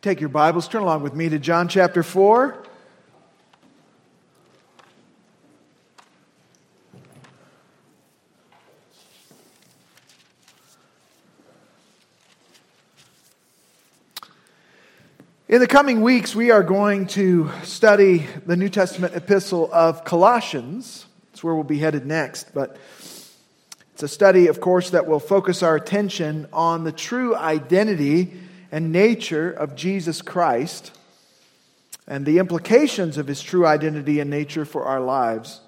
Take your Bibles, turn along with me to John chapter 4. In the coming weeks, we are going to study the New Testament epistle of Colossians. That's where we'll be headed next. But it's a study, of course, that will focus our attention on the true identity and nature of Jesus Christ and the implications of his true identity and nature for our lives.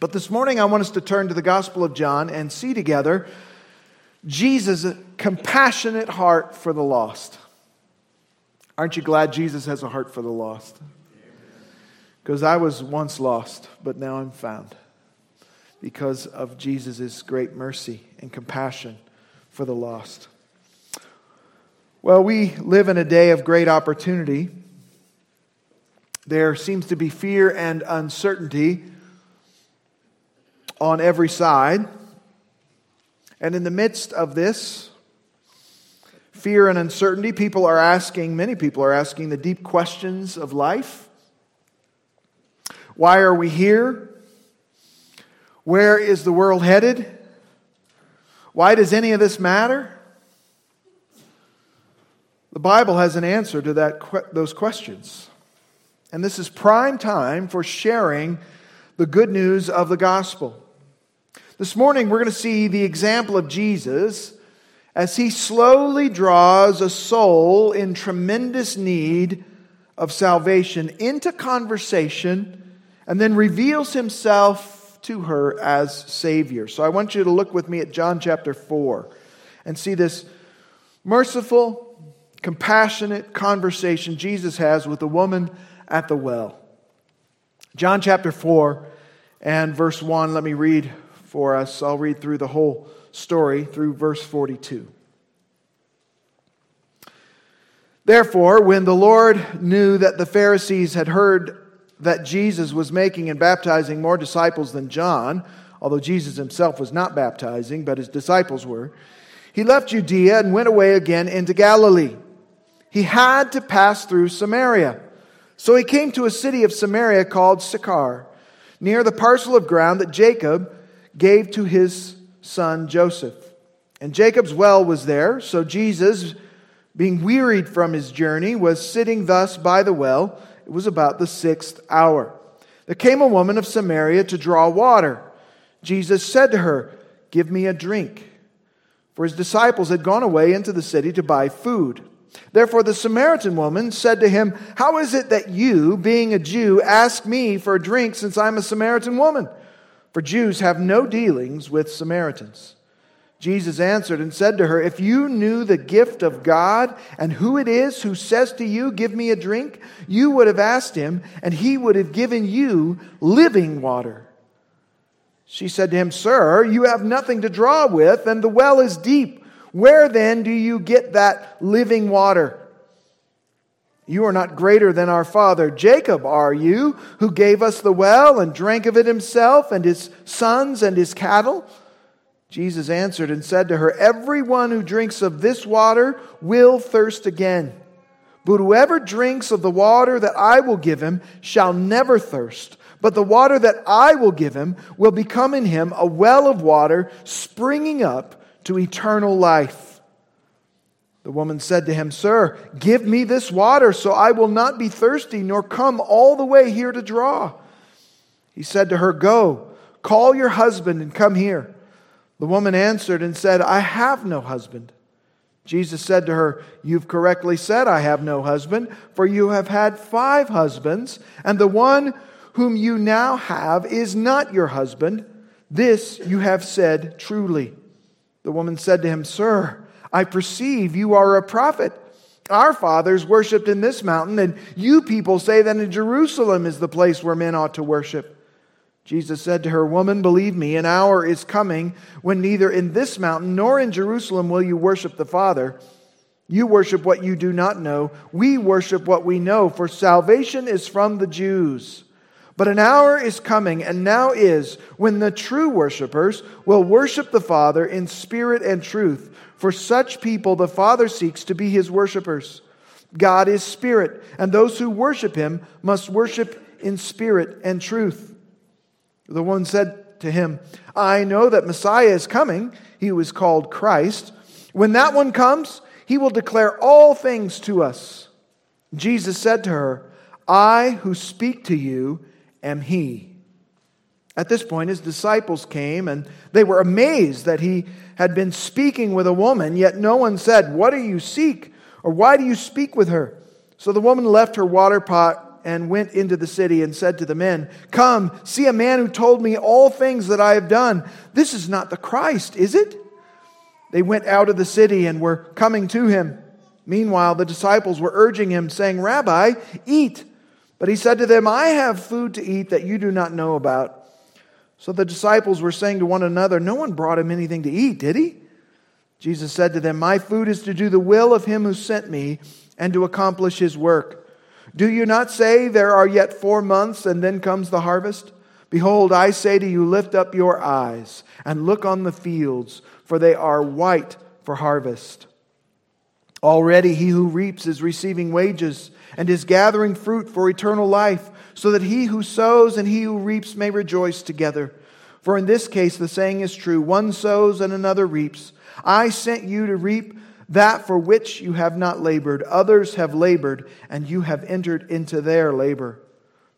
But this morning, I want us to turn to the Gospel of John and see together Jesus' compassionate heart for the lost. Aren't you glad Jesus has a heart for the lost? Because I was once lost, but now I'm found because of Jesus' great mercy and compassion for the lost. Well, we live in a day of great opportunity. There seems to be fear and uncertainty on every side. And in the midst of this, fear and uncertainty, people are asking, many people are asking the deep questions of life. Why are we here? Where is the world headed? Why does any of this matter? The Bible has an answer to that, those questions. And this is prime time for sharing the good news of the gospel. This morning, we're going to see the example of Jesus as he slowly draws a soul in tremendous need of salvation into conversation and then reveals himself to her as Savior. So I want you to look with me at John chapter 4 and see this merciful, compassionate conversation Jesus has with the woman at the well. John chapter 4 and verse 1, let me read for us. I'll read through the whole story through verse 42. Therefore, when the Lord knew that the Pharisees had heard that Jesus was making and baptizing more disciples than John, although Jesus himself was not baptizing, but his disciples were, he left Judea and went away again into Galilee. He had to pass through Samaria. So he came to a city of Samaria called Sychar, near the parcel of ground that Jacob gave to his son Joseph. And Jacob's well was there, so Jesus, being wearied from his journey, was sitting thus by the well. It was about the sixth hour. There came a woman of Samaria to draw water. Jesus said to her, Give me a drink. For his disciples had gone away into the city to buy food. Therefore, the Samaritan woman said to him, How is it that you, being a Jew, ask me for a drink since I'm a Samaritan woman? For Jews have no dealings with Samaritans. Jesus answered and said to her, If you knew the gift of God and who it is who says to you, Give me a drink, you would have asked him, and he would have given you living water. She said to him, Sir, you have nothing to draw with, and the well is deep. Where then do you get that living water? You are not greater than our father Jacob, are you, who gave us the well and drank of it himself and his sons and his cattle? Jesus answered and said to her, Everyone who drinks of this water will thirst again. But whoever drinks of the water that I will give him shall never thirst. But the water that I will give him will become in him a well of water springing up to eternal life. The woman said to him, Sir, give me this water so I will not be thirsty nor come all the way here to draw. He said to her, Go, call your husband and come here. The woman answered and said, I have no husband. Jesus said to her, You've correctly said, I have no husband, for you have had five husbands, and the one whom you now have is not your husband. This you have said truly. The woman said to him, Sir, I perceive you are a prophet. Our fathers worshipped in this mountain, and you people say that in Jerusalem is the place where men ought to worship. Jesus said to her, Woman, believe me, an hour is coming when neither in this mountain nor in Jerusalem will you worship the Father. You worship what you do not know. We worship what we know, for salvation is from the Jews. But an hour is coming, and now is, when the true worshippers will worship the Father in spirit and truth. For such people the Father seeks to be his worshippers. God is spirit, and those who worship him must worship in spirit and truth. The one said to him, I know that Messiah is coming, he was called Christ. When that one comes, he will declare all things to us. Jesus said to her, I who speak to you am he. At this point, his disciples came and they were amazed that he had been speaking with a woman, yet no one said, What do you seek? or why do you speak with her? So the woman left her water pot and went into the city and said to the men, Come, see a man who told me all things that I have done. This is not the Christ, is it? They went out of the city and were coming to him. Meanwhile, the disciples were urging him, saying, Rabbi, eat. But he said to them, I have food to eat that you do not know about. So the disciples were saying to one another, No one brought him anything to eat, did he? Jesus said to them, My food is to do the will of him who sent me and to accomplish his work. Do you not say, There are yet four months, and then comes the harvest? Behold, I say to you, Lift up your eyes and look on the fields, for they are white for harvest. Already he who reaps is receiving wages and is gathering fruit for eternal life, so that he who sows and he who reaps may rejoice together. For in this case the saying is true one sows and another reaps. I sent you to reap that for which you have not labored. Others have labored, and you have entered into their labor.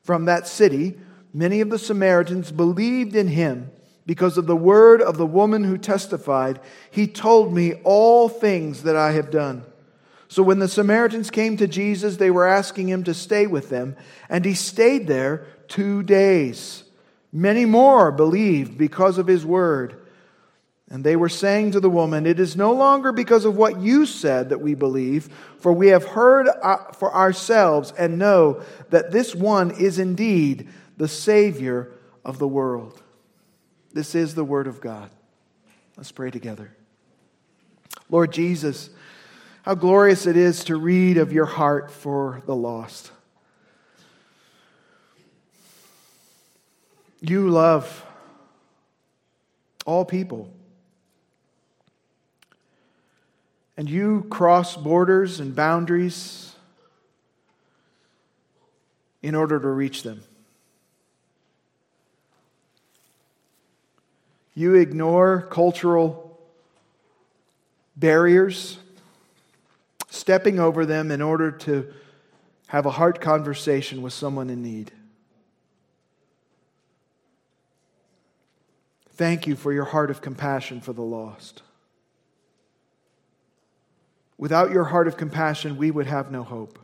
From that city, many of the Samaritans believed in him because of the word of the woman who testified, He told me all things that I have done. So when the Samaritans came to Jesus, they were asking him to stay with them, and he stayed there two days. Many more believed because of his word. And they were saying to the woman, It is no longer because of what you said that we believe, for we have heard uh, for ourselves and know that this one is indeed the Savior of the world. This is the Word of God. Let's pray together. Lord Jesus, how glorious it is to read of your heart for the lost. You love all people. And you cross borders and boundaries in order to reach them. You ignore cultural barriers stepping over them in order to have a heart conversation with someone in need. Thank you for your heart of compassion for the lost. Without your heart of compassion, we would have no hope.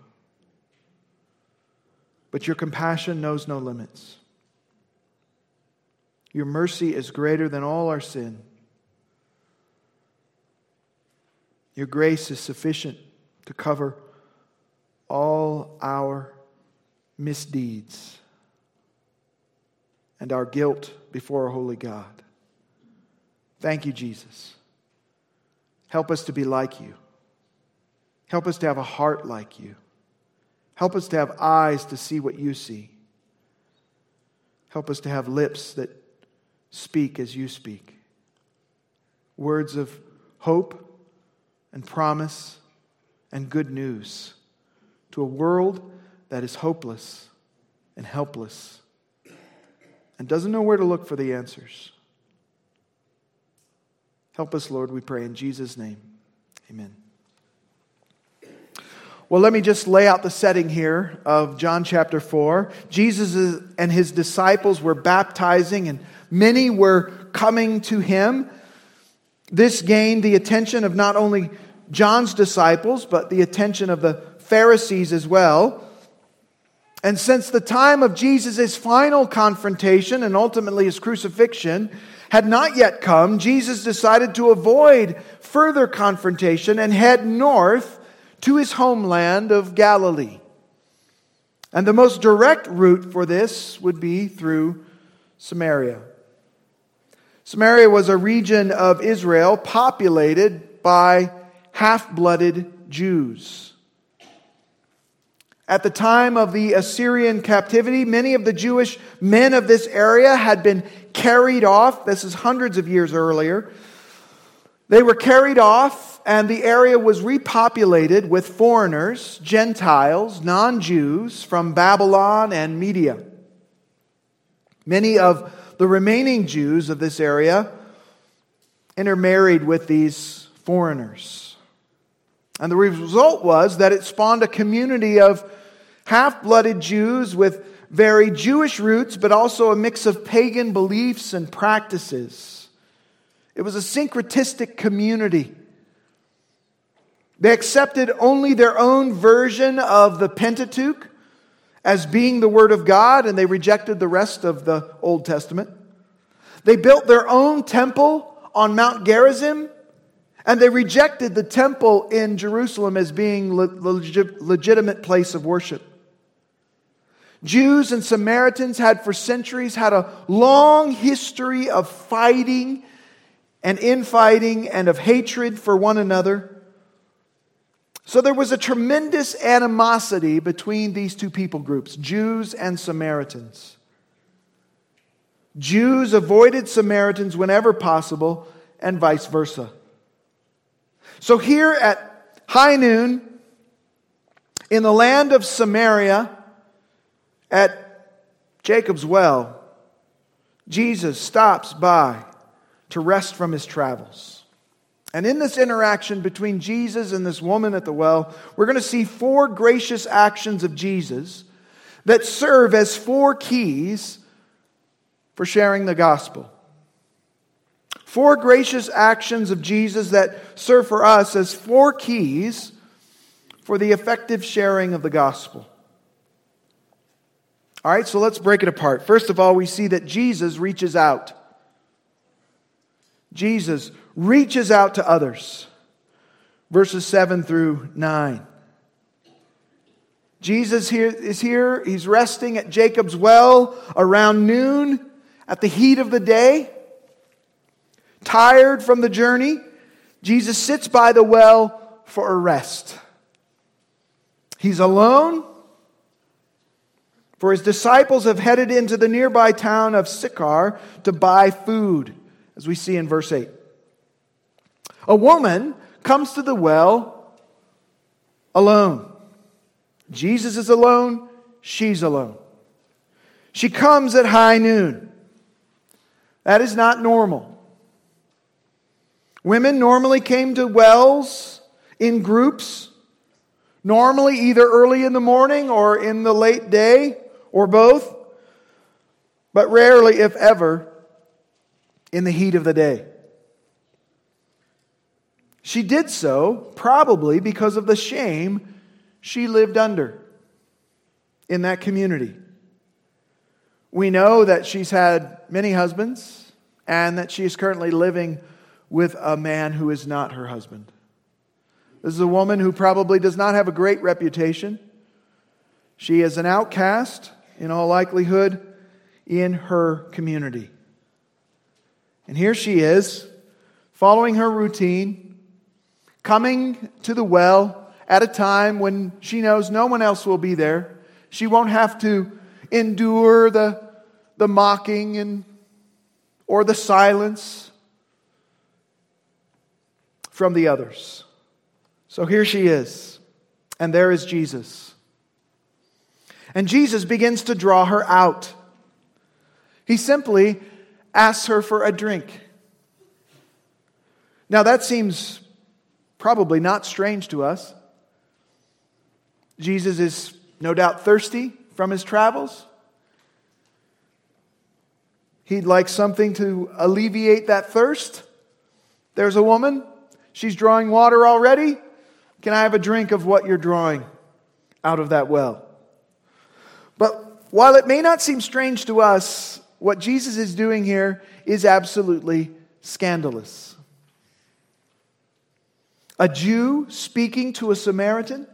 But your compassion knows no limits. Your mercy is greater than all our sin. Your grace is sufficient to cover all our misdeeds and our guilt before a holy God. Thank you, Jesus. Help us to be like you. Help us to have a heart like you. Help us to have eyes to see what you see. Help us to have lips that speak as you speak. Words of hope and promise and good news to a world that is hopeless and helpless and doesn't know where to look for the answers. Help us, Lord, we pray in Jesus' name. Amen. Well, let me just lay out the setting here of John chapter 4. Jesus and his disciples were baptizing, and many were coming to him. This gained the attention of not only John's disciples, but the attention of the Pharisees as well. And since the time of Jesus' final confrontation and ultimately his crucifixion had not yet come, Jesus decided to avoid further confrontation and head north to his homeland of Galilee. And the most direct route for this would be through Samaria. Samaria was a region of Israel populated by half blooded Jews. At the time of the Assyrian captivity, many of the Jewish men of this area had been carried off. This is hundreds of years earlier. They were carried off, and the area was repopulated with foreigners, Gentiles, non Jews from Babylon and Media. Many of the remaining Jews of this area intermarried with these foreigners. And the result was that it spawned a community of half blooded Jews with very Jewish roots, but also a mix of pagan beliefs and practices. It was a syncretistic community. They accepted only their own version of the Pentateuch as being the Word of God, and they rejected the rest of the Old Testament. They built their own temple on Mount Gerizim, and they rejected the temple in Jerusalem as being the legitimate place of worship. Jews and Samaritans had for centuries had a long history of fighting and infighting and of hatred for one another. So there was a tremendous animosity between these two people groups, Jews and Samaritans. Jews avoided Samaritans whenever possible, and vice versa. So here at high noon, in the land of Samaria, at Jacob's well, Jesus stops by to rest from his travels. And in this interaction between Jesus and this woman at the well, we're going to see four gracious actions of Jesus that serve as four keys for sharing the gospel. Four gracious actions of Jesus that serve for us as four keys for the effective sharing of the gospel. All right, so let's break it apart. First of all, we see that Jesus reaches out. Jesus reaches out to others. Verses 7 through 9. Jesus here is here. He's resting at Jacob's well around noon at the heat of the day. Tired from the journey, Jesus sits by the well for a rest. He's alone, for his disciples have headed into the nearby town of Sychar to buy food, as we see in verse 8. A woman comes to the well alone. Jesus is alone, she's alone. She comes at high noon. That is not normal. Women normally came to wells in groups, normally either early in the morning or in the late day, or both, but rarely, if ever, in the heat of the day. She did so probably because of the shame she lived under in that community. We know that she's had many husbands and that she is currently living with a man who is not her husband. This is a woman who probably does not have a great reputation. She is an outcast, in all likelihood, in her community. And here she is, following her routine, coming to the well at a time when she knows no one else will be there. She won't have to endure the, the mocking and, or the silence from the others. So here she is, and there is Jesus. And Jesus begins to draw her out. He simply asks her for a drink. Now, that seems probably not strange to us. Jesus is no doubt thirsty from his travels. He'd like something to alleviate that thirst. There's a woman, she's drawing water already. Can I have a drink of what you're drawing out of that well? But while it may not seem strange to us, what Jesus is doing here is absolutely scandalous. A Jew speaking to a Samaritan?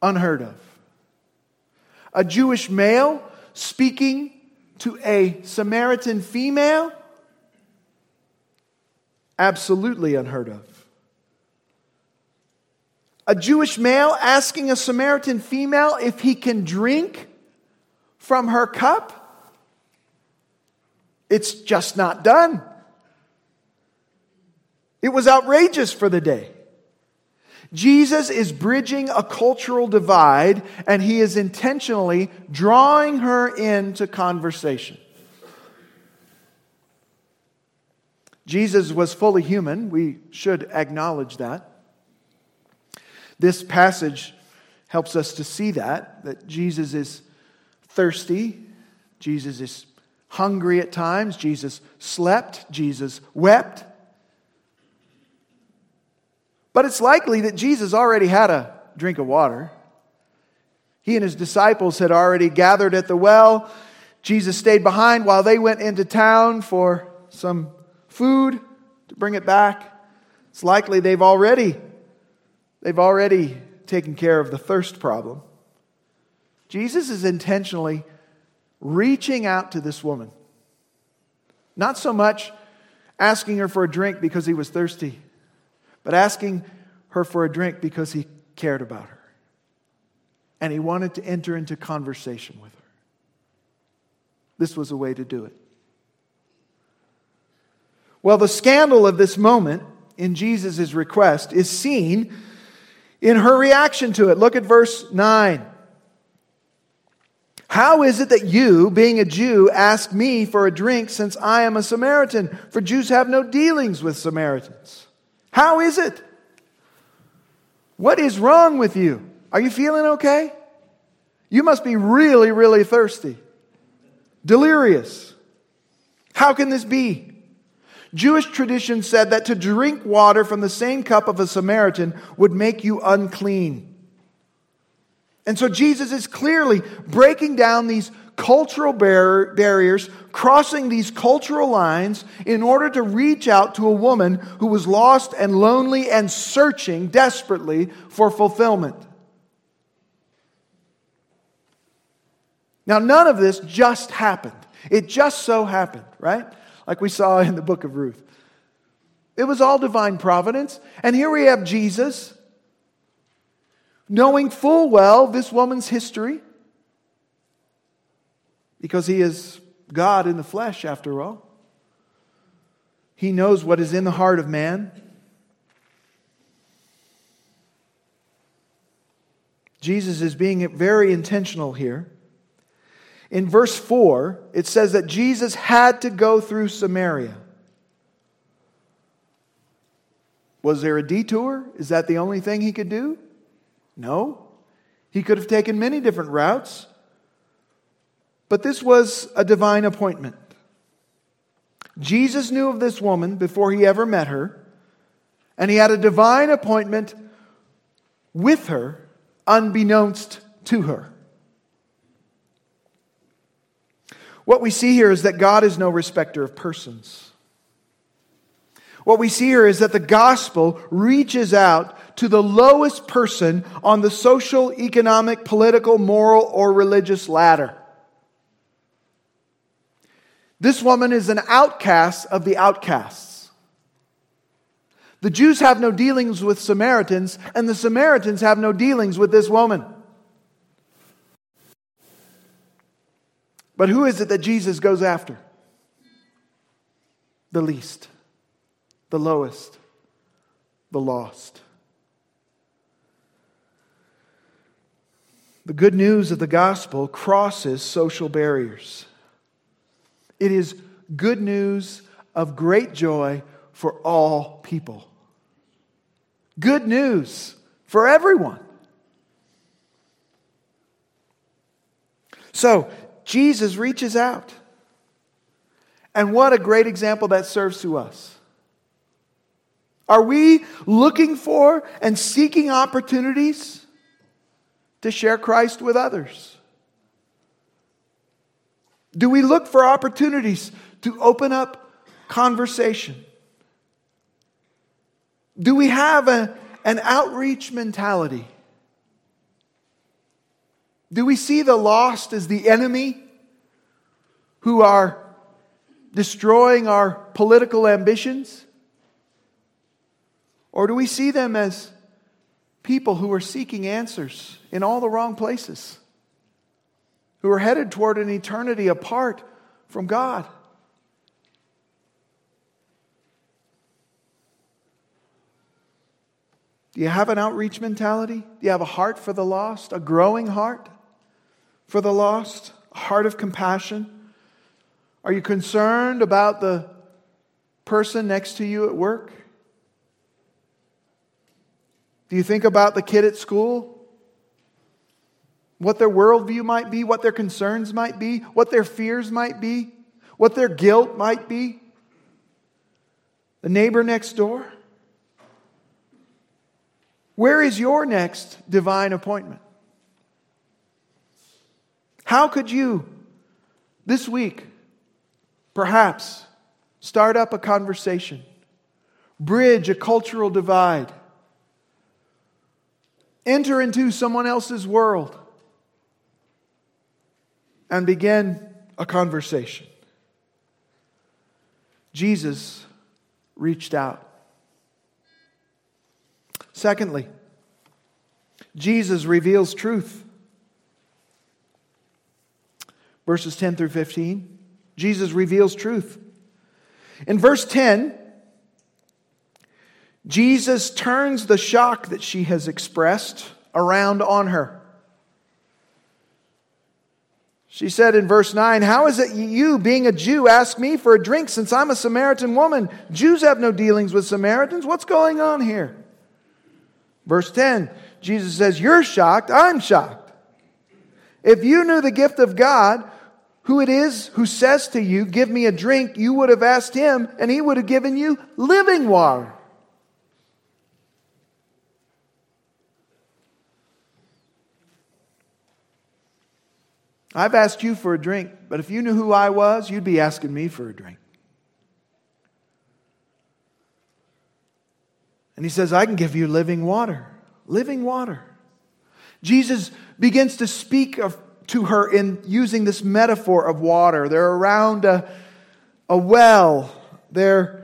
Unheard of. A Jewish male speaking to a Samaritan female? Absolutely unheard of. A Jewish male asking a Samaritan female if he can drink from her cup? It's just not done. It was outrageous for the day. Jesus is bridging a cultural divide and he is intentionally drawing her into conversation. Jesus was fully human. We should acknowledge that. This passage helps us to see that, that Jesus is thirsty, Jesus is hungry at times, Jesus slept, Jesus wept. But it's likely that Jesus already had a drink of water. He and his disciples had already gathered at the well. Jesus stayed behind while they went into town for some food to bring it back. It's likely they've already they've already taken care of the thirst problem. Jesus is intentionally reaching out to this woman. Not so much asking her for a drink because he was thirsty, but asking her for a drink because he cared about her. And he wanted to enter into conversation with her. This was a way to do it. Well, the scandal of this moment in Jesus' request is seen in her reaction to it. Look at verse 9. How is it that you, being a Jew, ask me for a drink since I am a Samaritan? For Jews have no dealings with Samaritans. How is it? What is wrong with you? Are you feeling okay? You must be really, really thirsty, delirious. How can this be? Jewish tradition said that to drink water from the same cup of a Samaritan would make you unclean. And so Jesus is clearly breaking down these cultural bar- barriers, crossing these cultural lines in order to reach out to a woman who was lost and lonely and searching desperately for fulfillment. Now, none of this just happened. It just so happened, right? Like we saw in the book of Ruth. It was all divine providence. And here we have Jesus, knowing full well this woman's history, because he is God in the flesh, after all. He knows what is in the heart of man. Jesus is being very intentional here in verse 4, it says that Jesus had to go through Samaria. Was there a detour? Is that the only thing he could do? No. He could have taken many different routes. But this was a divine appointment. Jesus knew of this woman before he ever met her, and he had a divine appointment with her, unbeknownst to her. What we see here is that God is no respecter of persons. What we see here is that the gospel reaches out to the lowest person on the social, economic, political, moral, or religious ladder. This woman is an outcast of the outcasts. The Jews have no dealings with Samaritans, and the Samaritans have no dealings with this woman. But who is it that Jesus goes after? The least, the lowest, the lost. The good news of the gospel crosses social barriers. It is good news of great joy for all people. Good news for everyone. So, Jesus reaches out. And what a great example that serves to us. Are we looking for and seeking opportunities to share Christ with others? Do we look for opportunities to open up conversation? Do we have a, an outreach mentality? Do we see the lost as the enemy who are destroying our political ambitions? Or do we see them as people who are seeking answers in all the wrong places, who are headed toward an eternity apart from God? Do you have an outreach mentality? Do you have a heart for the lost, a growing heart for the lost, a heart of compassion? Are you concerned about the person next to you at work? Do you think about the kid at school? What their worldview might be, what their concerns might be, what their fears might be, what their guilt might be? The neighbor next door? Where is your next divine appointment? How could you this week perhaps start up a conversation, bridge a cultural divide, enter into someone else's world, and begin a conversation? Jesus reached out. Secondly, Jesus reveals truth. Verses 10 through 15. Jesus reveals truth. In verse 10, Jesus turns the shock that she has expressed around on her. She said in verse 9, How is it you, being a Jew, ask me for a drink since I'm a Samaritan woman? Jews have no dealings with Samaritans. What's going on here? Verse 10, Jesus says, You're shocked. I'm shocked. If you knew the gift of God, who it is who says to you, Give me a drink, you would have asked him, and he would have given you living water. I've asked you for a drink, but if you knew who I was, you'd be asking me for a drink. And he says, I can give you living water. Living water. Jesus begins to speak of, to her in using this metaphor of water. They're around a, a well. They're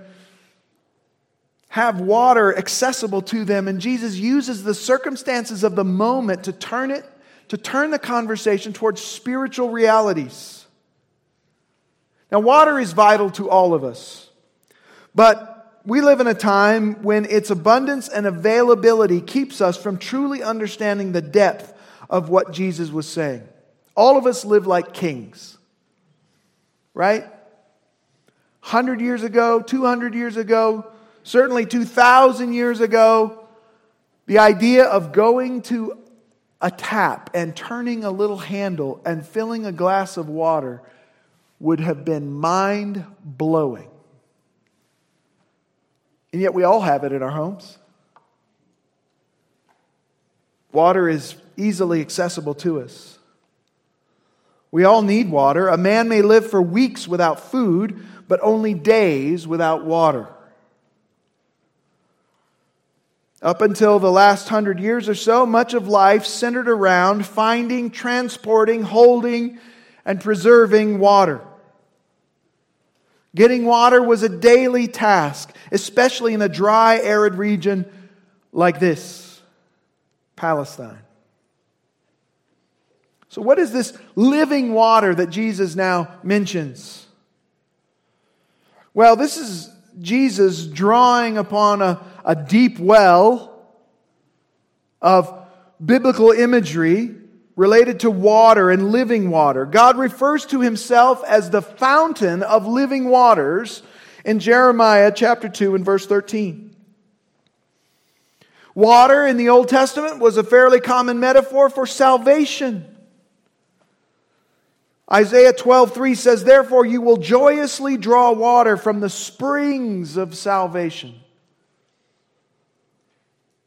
have water accessible to them and Jesus uses the circumstances of the moment to turn it to turn the conversation towards spiritual realities. Now, water is vital to all of us, but we live in a time when its abundance and availability keeps us from truly understanding the depth of what Jesus was saying. All of us live like kings, right? 100 years ago, 200 years ago, certainly 2,000 years ago, the idea of going to a tap and turning a little handle and filling a glass of water would have been mind blowing. And yet we all have it in our homes. Water is easily accessible to us. We all need water. A man may live for weeks without food, but only days without water. Up until the last hundred years or so, much of life centered around finding, transporting, holding, and preserving water. Getting water was a daily task, especially in a dry, arid region like this Palestine. So, what is this living water that Jesus now mentions? Well, this is Jesus drawing upon a, a deep well of biblical imagery related to water and living water. God refers to himself as the fountain of living waters in Jeremiah chapter 2 and verse 13. Water in the Old Testament was a fairly common metaphor for salvation. Isaiah 12:3 says, "Therefore you will joyously draw water from the springs of salvation."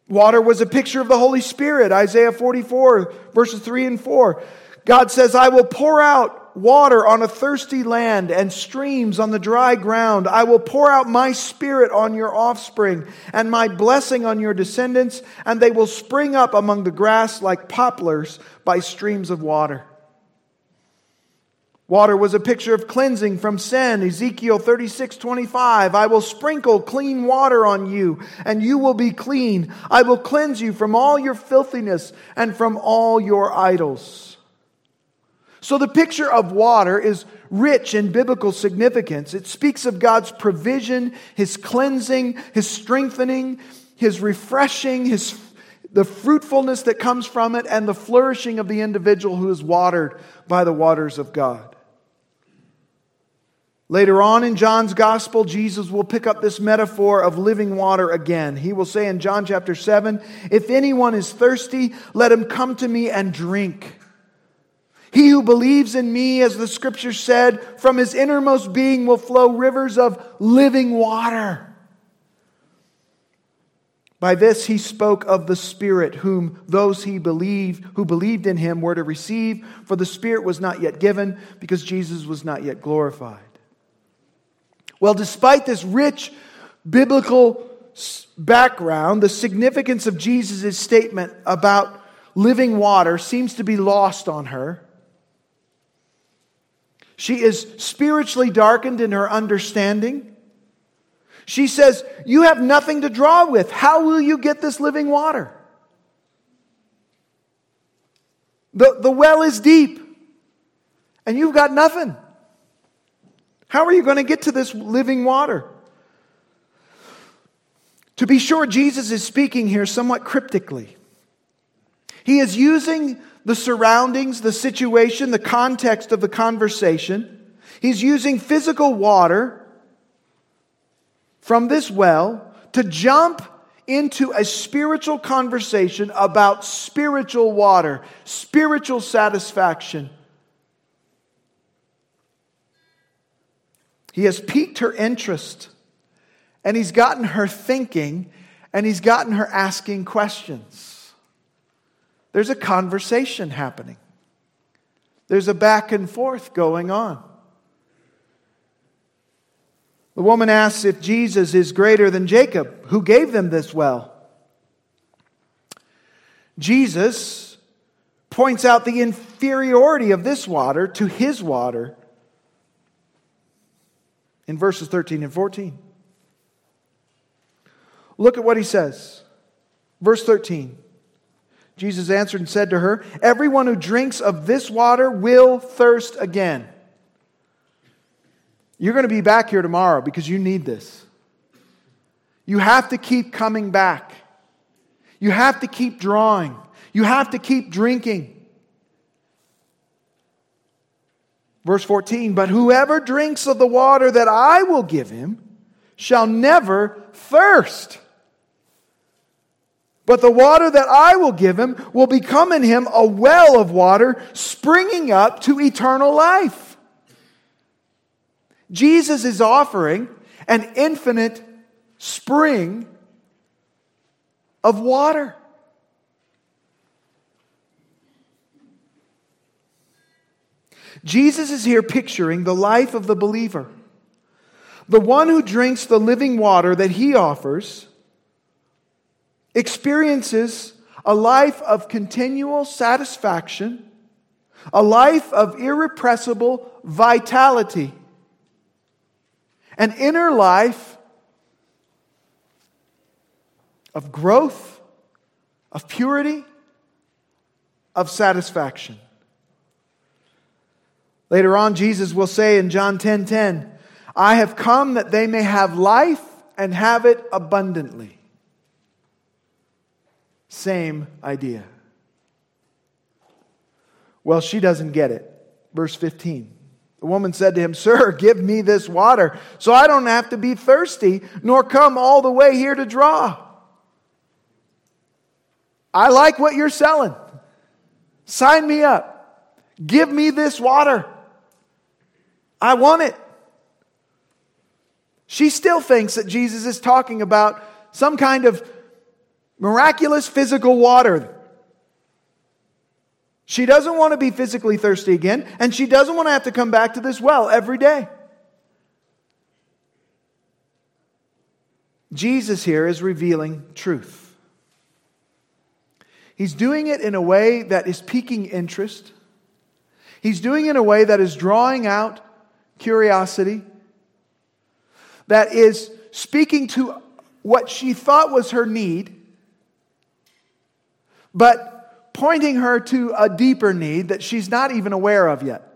Water was a picture of the Holy Spirit. Isaiah 44, verses 3 and 4. God says, I will pour out water on a thirsty land and streams on the dry ground. I will pour out my spirit on your offspring and my blessing on your descendants, and they will spring up among the grass like poplars by streams of water. Water was a picture of cleansing from sin. Ezekiel 36, 25. I will sprinkle clean water on you, and you will be clean. I will cleanse you from all your filthiness and from all your idols. So the picture of water is rich in biblical significance. It speaks of God's provision, His cleansing, His strengthening, his refreshing, his, the fruitfulness that comes from it, and the flourishing of the individual who is watered by the waters of God. Later on in John's gospel, Jesus will pick up this metaphor of living water again. He will say in John chapter 7 If anyone is thirsty, let him come to me and drink. He who believes in me, as the scripture said, from his innermost being will flow rivers of living water. By this he spoke of the Spirit, whom those he believed, who believed in him were to receive, for the Spirit was not yet given, because Jesus was not yet glorified. Well, despite this rich biblical background, the significance of Jesus' statement about living water seems to be lost on her. She is spiritually darkened in her understanding. She says, You have nothing to draw with. How will you get this living water? The, the well is deep, and you've got nothing. How are you going to get to this living water? To be sure, Jesus is speaking here somewhat cryptically. He is using the surroundings, the situation, the context of the conversation. He's using physical water from this well to jump into a spiritual conversation about spiritual water, spiritual satisfaction, He has piqued her interest and he's gotten her thinking and he's gotten her asking questions. There's a conversation happening, there's a back and forth going on. The woman asks if Jesus is greater than Jacob, who gave them this well. Jesus points out the inferiority of this water to his water in verses 13 and 14. Look at what he says. Verse 13. Jesus answered and said to her, Everyone who drinks of this water will thirst again. You're going to be back here tomorrow because you need this. You have to keep coming back. You have to keep drawing. You have to keep drinking. Verse 14, but whoever drinks of the water that I will give him shall never thirst. But the water that I will give him will become in him a well of water springing up to eternal life. Jesus is offering an infinite spring of water. Jesus is here picturing the life of the believer. The one who drinks the living water that he offers experiences a life of continual satisfaction, a life of irrepressible vitality, an inner life of growth, of purity, of satisfaction. Later on, Jesus will say in John 10 10, I have come that they may have life and have it abundantly. Same idea. Well, she doesn't get it. Verse 15. The woman said to him, Sir, give me this water so I don't have to be thirsty nor come all the way here to draw. I like what you're selling. Sign me up. Give me this water. I want it. She still thinks that Jesus is talking about some kind of miraculous physical water. She doesn't want to be physically thirsty again, and she doesn't want to have to come back to this well every day. Jesus here is revealing truth. He's doing it in a way that is piquing interest. He's doing it in a way that is drawing out curiosity, that is speaking to what she thought was her need, but pointing her to a deeper need that she's not even aware of yet.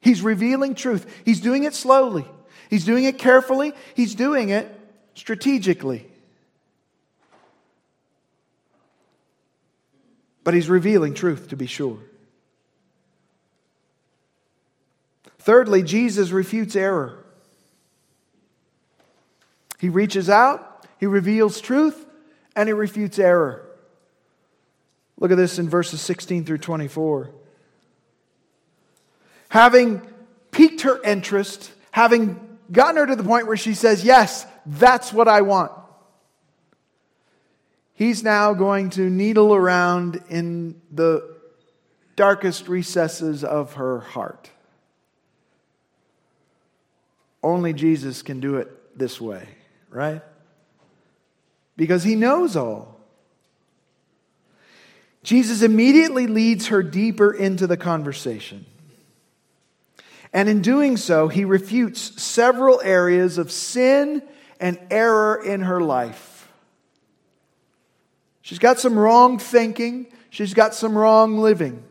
He's revealing truth. He's doing it slowly, he's doing it carefully, he's doing it strategically. But he's revealing truth, to be sure. Thirdly, Jesus refutes error. He reaches out, he reveals truth, and he refutes error. Look at this in verses 16 through 24. Having piqued her interest, having gotten her to the point where she says, Yes, that's what I want. He's now going to needle around in the darkest recesses of her heart. Only Jesus can do it this way, right? Because he knows all. Jesus immediately leads her deeper into the conversation. And in doing so, he refutes several areas of sin and error in her life. She's got some wrong thinking, she's got some wrong living.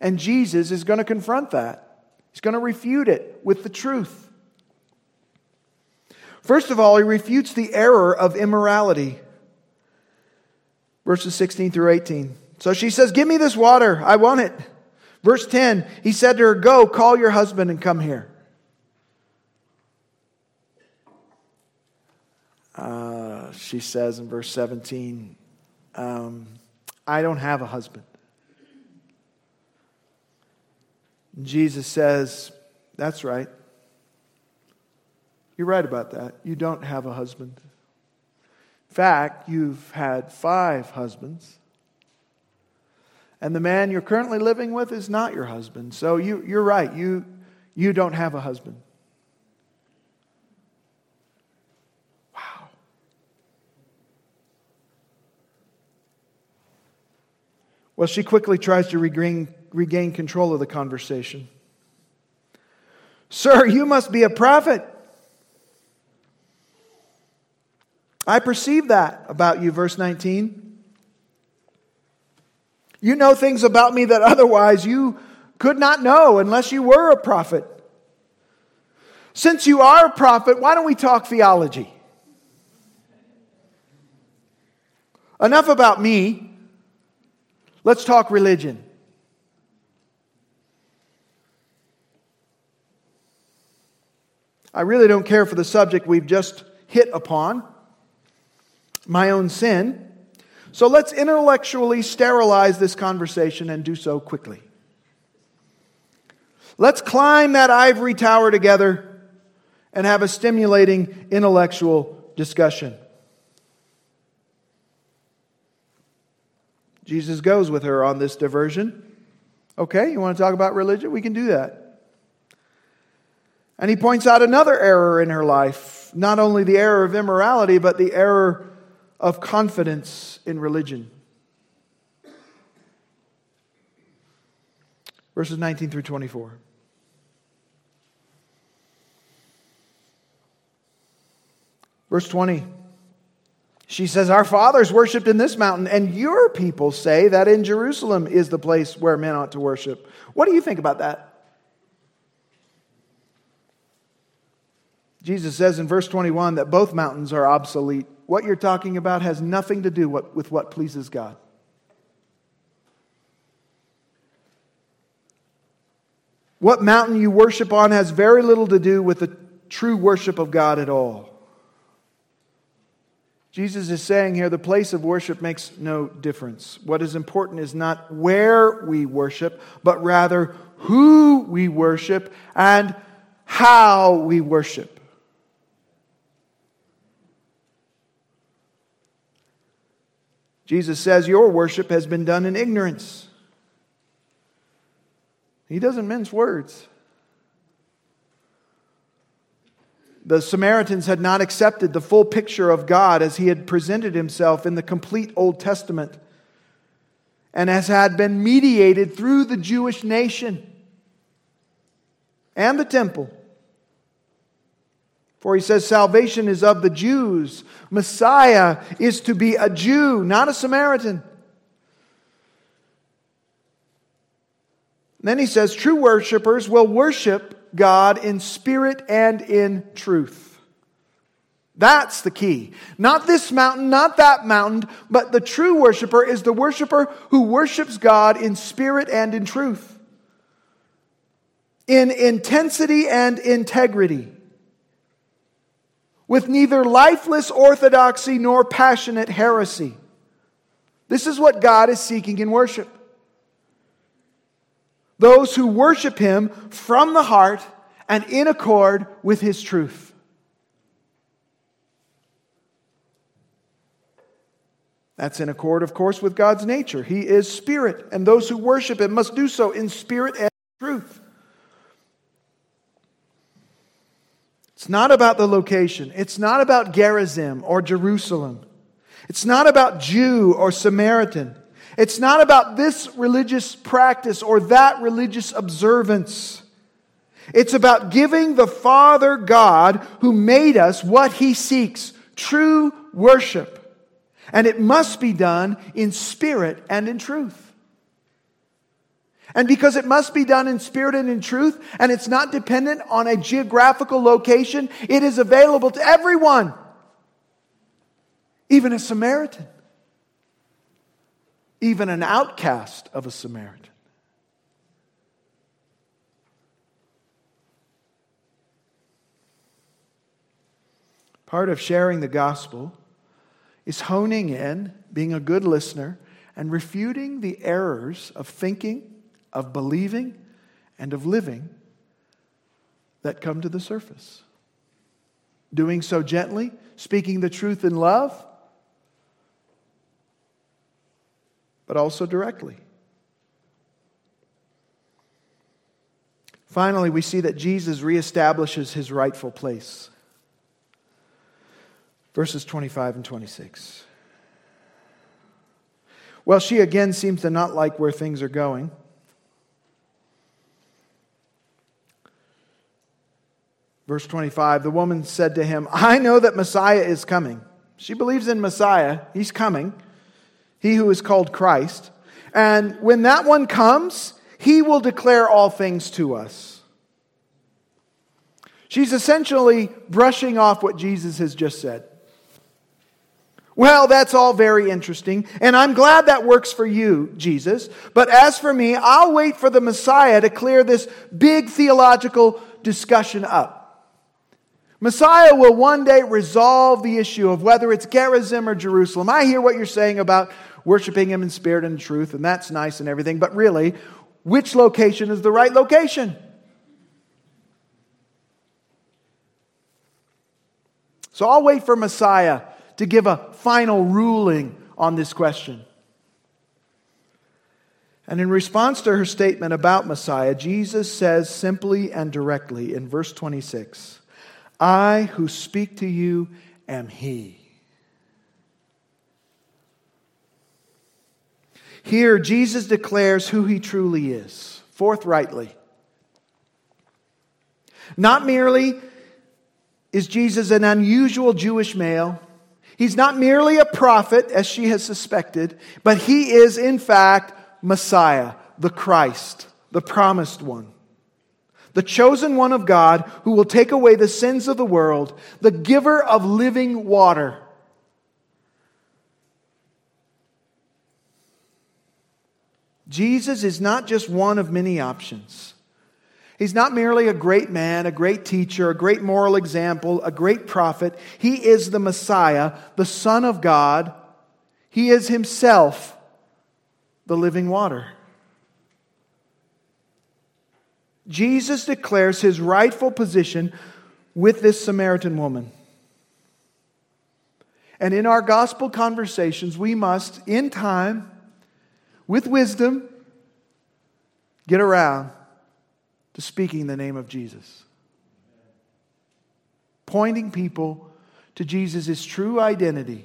And Jesus is going to confront that. He's going to refute it with the truth. First of all, he refutes the error of immorality. Verses 16 through 18. So she says, Give me this water. I want it. Verse 10, he said to her, Go, call your husband and come here. Uh, she says in verse 17, um, I don't have a husband. Jesus says, That's right. You're right about that. You don't have a husband. In fact, you've had five husbands. And the man you're currently living with is not your husband. So you, you're right. You, you don't have a husband. Wow. Well, she quickly tries to regain, regain control of the conversation. Sir, you must be a prophet. I perceive that about you, verse 19. You know things about me that otherwise you could not know unless you were a prophet. Since you are a prophet, why don't we talk theology? Enough about me. Let's talk religion. I really don't care for the subject we've just hit upon my own sin. So let's intellectually sterilize this conversation and do so quickly. Let's climb that ivory tower together and have a stimulating intellectual discussion. Jesus goes with her on this diversion. Okay, you want to talk about religion? We can do that. And he points out another error in her life not only the error of immorality, but the error of confidence in religion. Verses 19 through 24. Verse 20. She says, Our fathers worshiped in this mountain, and your people say that in Jerusalem is the place where men ought to worship. What do you think about that? Jesus says in verse 21 that both mountains are obsolete what you're talking about has nothing to do with what pleases God. What mountain you worship on has very little to do with the true worship of God at all. Jesus is saying here the place of worship makes no difference. What is important is not where we worship, but rather who we worship and how we worship. Jesus says, Your worship has been done in ignorance. He doesn't mince words. The Samaritans had not accepted the full picture of God as he had presented himself in the complete Old Testament and as had been mediated through the Jewish nation and the temple. For he says salvation is of the Jews. Messiah is to be a Jew, not a Samaritan. then he says true worshipers will worship God in spirit and in truth. That's the key. Not this mountain, not that mountain, but the true worshiper is the worshiper who worships God in spirit and in truth, in intensity and integrity, with neither lifeless orthodoxy nor passionate heresy. This is what God is seeking in worship. Those who worship Him from the heart and in accord with His truth. That's in accord, of course, with God's nature. He is spirit, and those who worship Him must do so in spirit and truth. It's not about the location. It's not about Gerizim or Jerusalem. It's not about Jew or Samaritan. It's not about this religious practice or that religious observance. It's about giving the Father God who made us what He seeks true worship. And it must be done in spirit and in truth. And because it must be done in spirit and in truth, and it's not dependent on a geographical location, it is available to everyone, even a Samaritan, even an outcast of a Samaritan. Part of sharing the gospel is honing in, being a good listener, and refuting the errors of thinking, of believing, and of living that come to the surface. Doing so gently, speaking the truth in love, but also directly. Finally, we see that Jesus reestablishes his rightful place verses 25 and 26. Well, she again seems to not like where things are going. Verse 25 The woman said to him, I know that Messiah is coming. She believes in Messiah, he's coming, he who is called Christ. And when that one comes, he will declare all things to us. She's essentially brushing off what Jesus has just said. Well, that's all very interesting, and I'm glad that works for you, Jesus. But as for me, I'll wait for the Messiah to clear this big theological discussion up. Messiah will one day resolve the issue of whether it's Gerizim or Jerusalem. I hear what you're saying about worshiping Him in spirit and truth, and that's nice and everything, but really, which location is the right location? So I'll wait for Messiah to give a final ruling on this question. And in response to her statement about Messiah, Jesus says simply and directly in verse 26 I who speak to you am He. Here, Jesus declares who He truly is, forthrightly. Not merely is Jesus an unusual Jewish male, He's not merely a prophet, as she has suspected, but he is, in fact, Messiah, the Christ, the promised one, the chosen one of God who will take away the sins of the world, the giver of living water. Jesus is not just one of many options. He's not merely a great man, a great teacher, a great moral example, a great prophet. He is the Messiah, the Son of God. He is himself the living water. Jesus declares his rightful position with this Samaritan woman. And in our gospel conversations, we must, in time, with wisdom, get around to speaking the name of Jesus. Pointing people to Jesus' true identity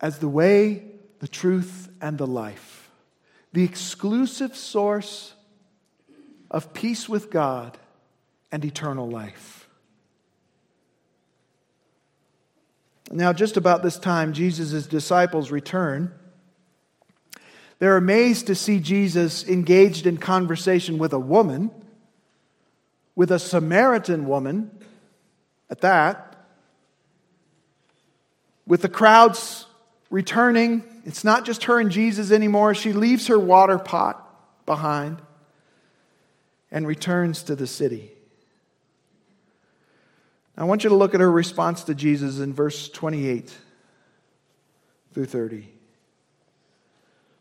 as the way, the truth, and the life, the exclusive source of peace with God and eternal life. Now, just about this time, Jesus' disciples return they're amazed to see Jesus engaged in conversation with a woman, with a Samaritan woman at that. With the crowds returning, it's not just her and Jesus anymore. She leaves her water pot behind and returns to the city. I want you to look at her response to Jesus in verse 28 through 30.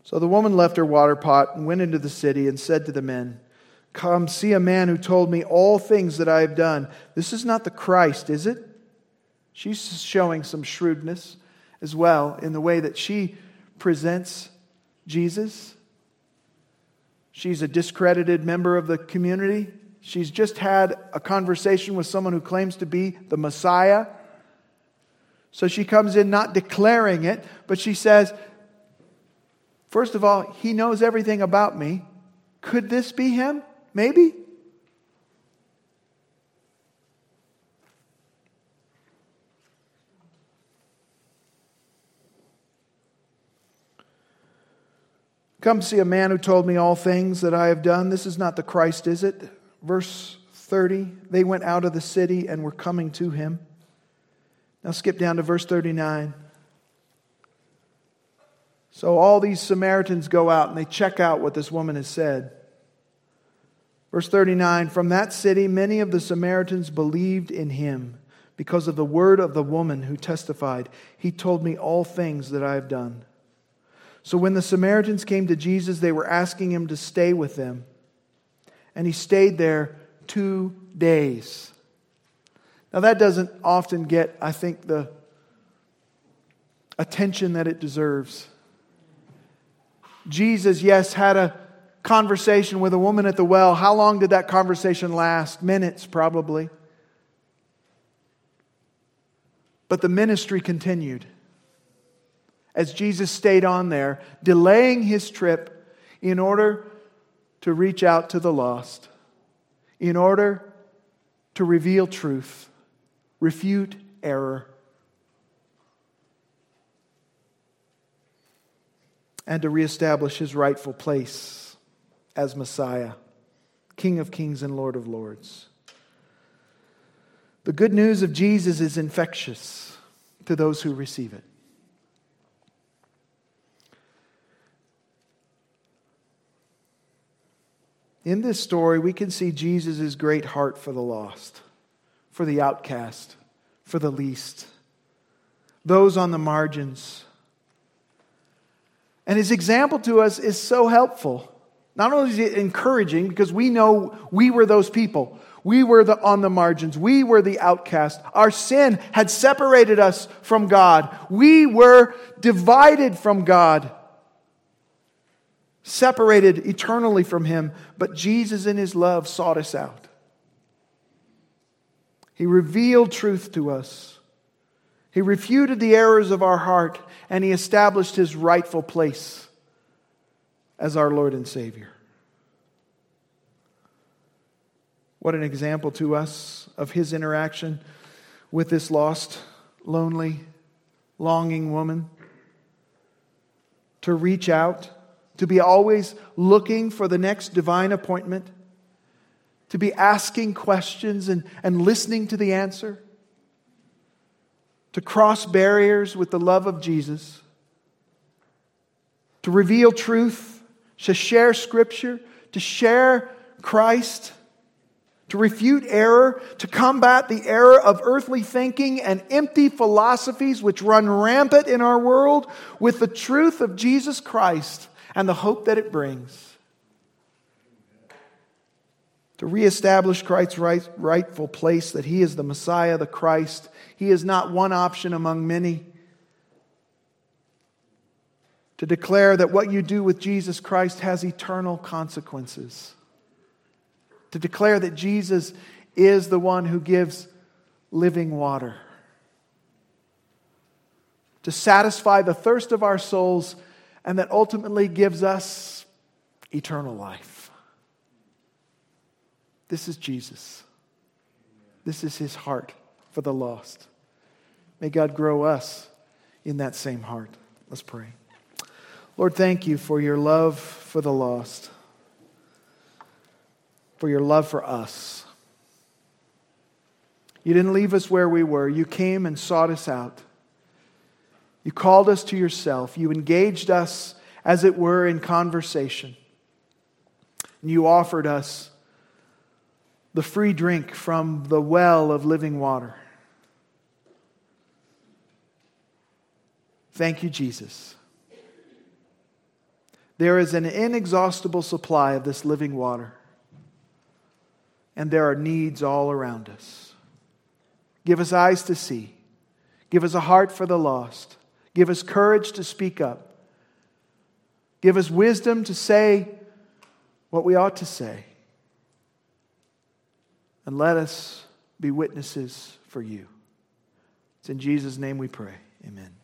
So the woman left her water pot and went into the city and said to the men, Come, see a man who told me all things that I have done. This is not the Christ, is it? She's showing some shrewdness as well in the way that she presents Jesus. She's a discredited member of the community. She's just had a conversation with someone who claims to be the Messiah. So she comes in not declaring it, but she says, First of all, he knows everything about me. Could this be him? Maybe. Come see a man who told me all things that I have done. This is not the Christ, is it? verse 30, they went out of the city and were coming to him. Now skip down to verse 39. So all these Samaritans go out and they check out what this woman has said. Verse 39 From that city, many of the Samaritans believed in him because of the word of the woman who testified, He told me all things that I have done. So when the Samaritans came to Jesus, they were asking him to stay with them and he stayed there two days. Now, that doesn't often get, I think, the attention that it deserves. Jesus, yes, had a conversation with a woman at the well. How long did that conversation last? Minutes, probably. But the ministry continued as Jesus stayed on there, delaying his trip in order to reach out to the lost in order to reveal truth, refute error, and to reestablish his rightful place as Messiah, King of kings and Lord of lords. The good news of Jesus is infectious to those who receive it. In this story, we can see Jesus' great heart for the lost, for the outcast, for the least, those on the margins. And his example to us is so helpful. Not only is it encouraging, because we know we were those people. We were the, on the margins. We were the outcast. Our sin had separated us from God. We were divided from God separated eternally from Him, but Jesus, in His love, sought us out. He revealed truth to us. He refuted the errors of our heart, and He established His rightful place as our Lord and Savior. What an example to us of His interaction with this lost, lonely, longing woman. To reach out to be always looking for the next divine appointment, to be asking questions and, and listening to the answer, to cross barriers with the love of Jesus, to reveal truth, to share scripture, to share Christ to refute error, to combat the error of earthly thinking and empty philosophies which run rampant in our world with the truth of Jesus Christ and the hope that it brings. To reestablish Christ's right, rightful place that he is the Messiah, the Christ. He is not one option among many. To declare that what you do with Jesus Christ has eternal consequences. To declare that Jesus is the one who gives living water. To satisfy the thirst of our souls and that ultimately gives us eternal life. This is Jesus. This is his heart for the lost. May God grow us in that same heart. Let's pray. Lord, thank you for your love for the lost, for your love for us. You didn't leave us where we were, you came and sought us out. You called us to yourself. You engaged us, as it were, in conversation. And you offered us the free drink from the well of living water. Thank you, Jesus. There is an inexhaustible supply of this living water, and there are needs all around us. Give us eyes to see, give us a heart for the lost, give us courage to speak up, give us wisdom to say what we ought to say, and let us be witnesses for you. It's in Jesus' name we pray. Amen.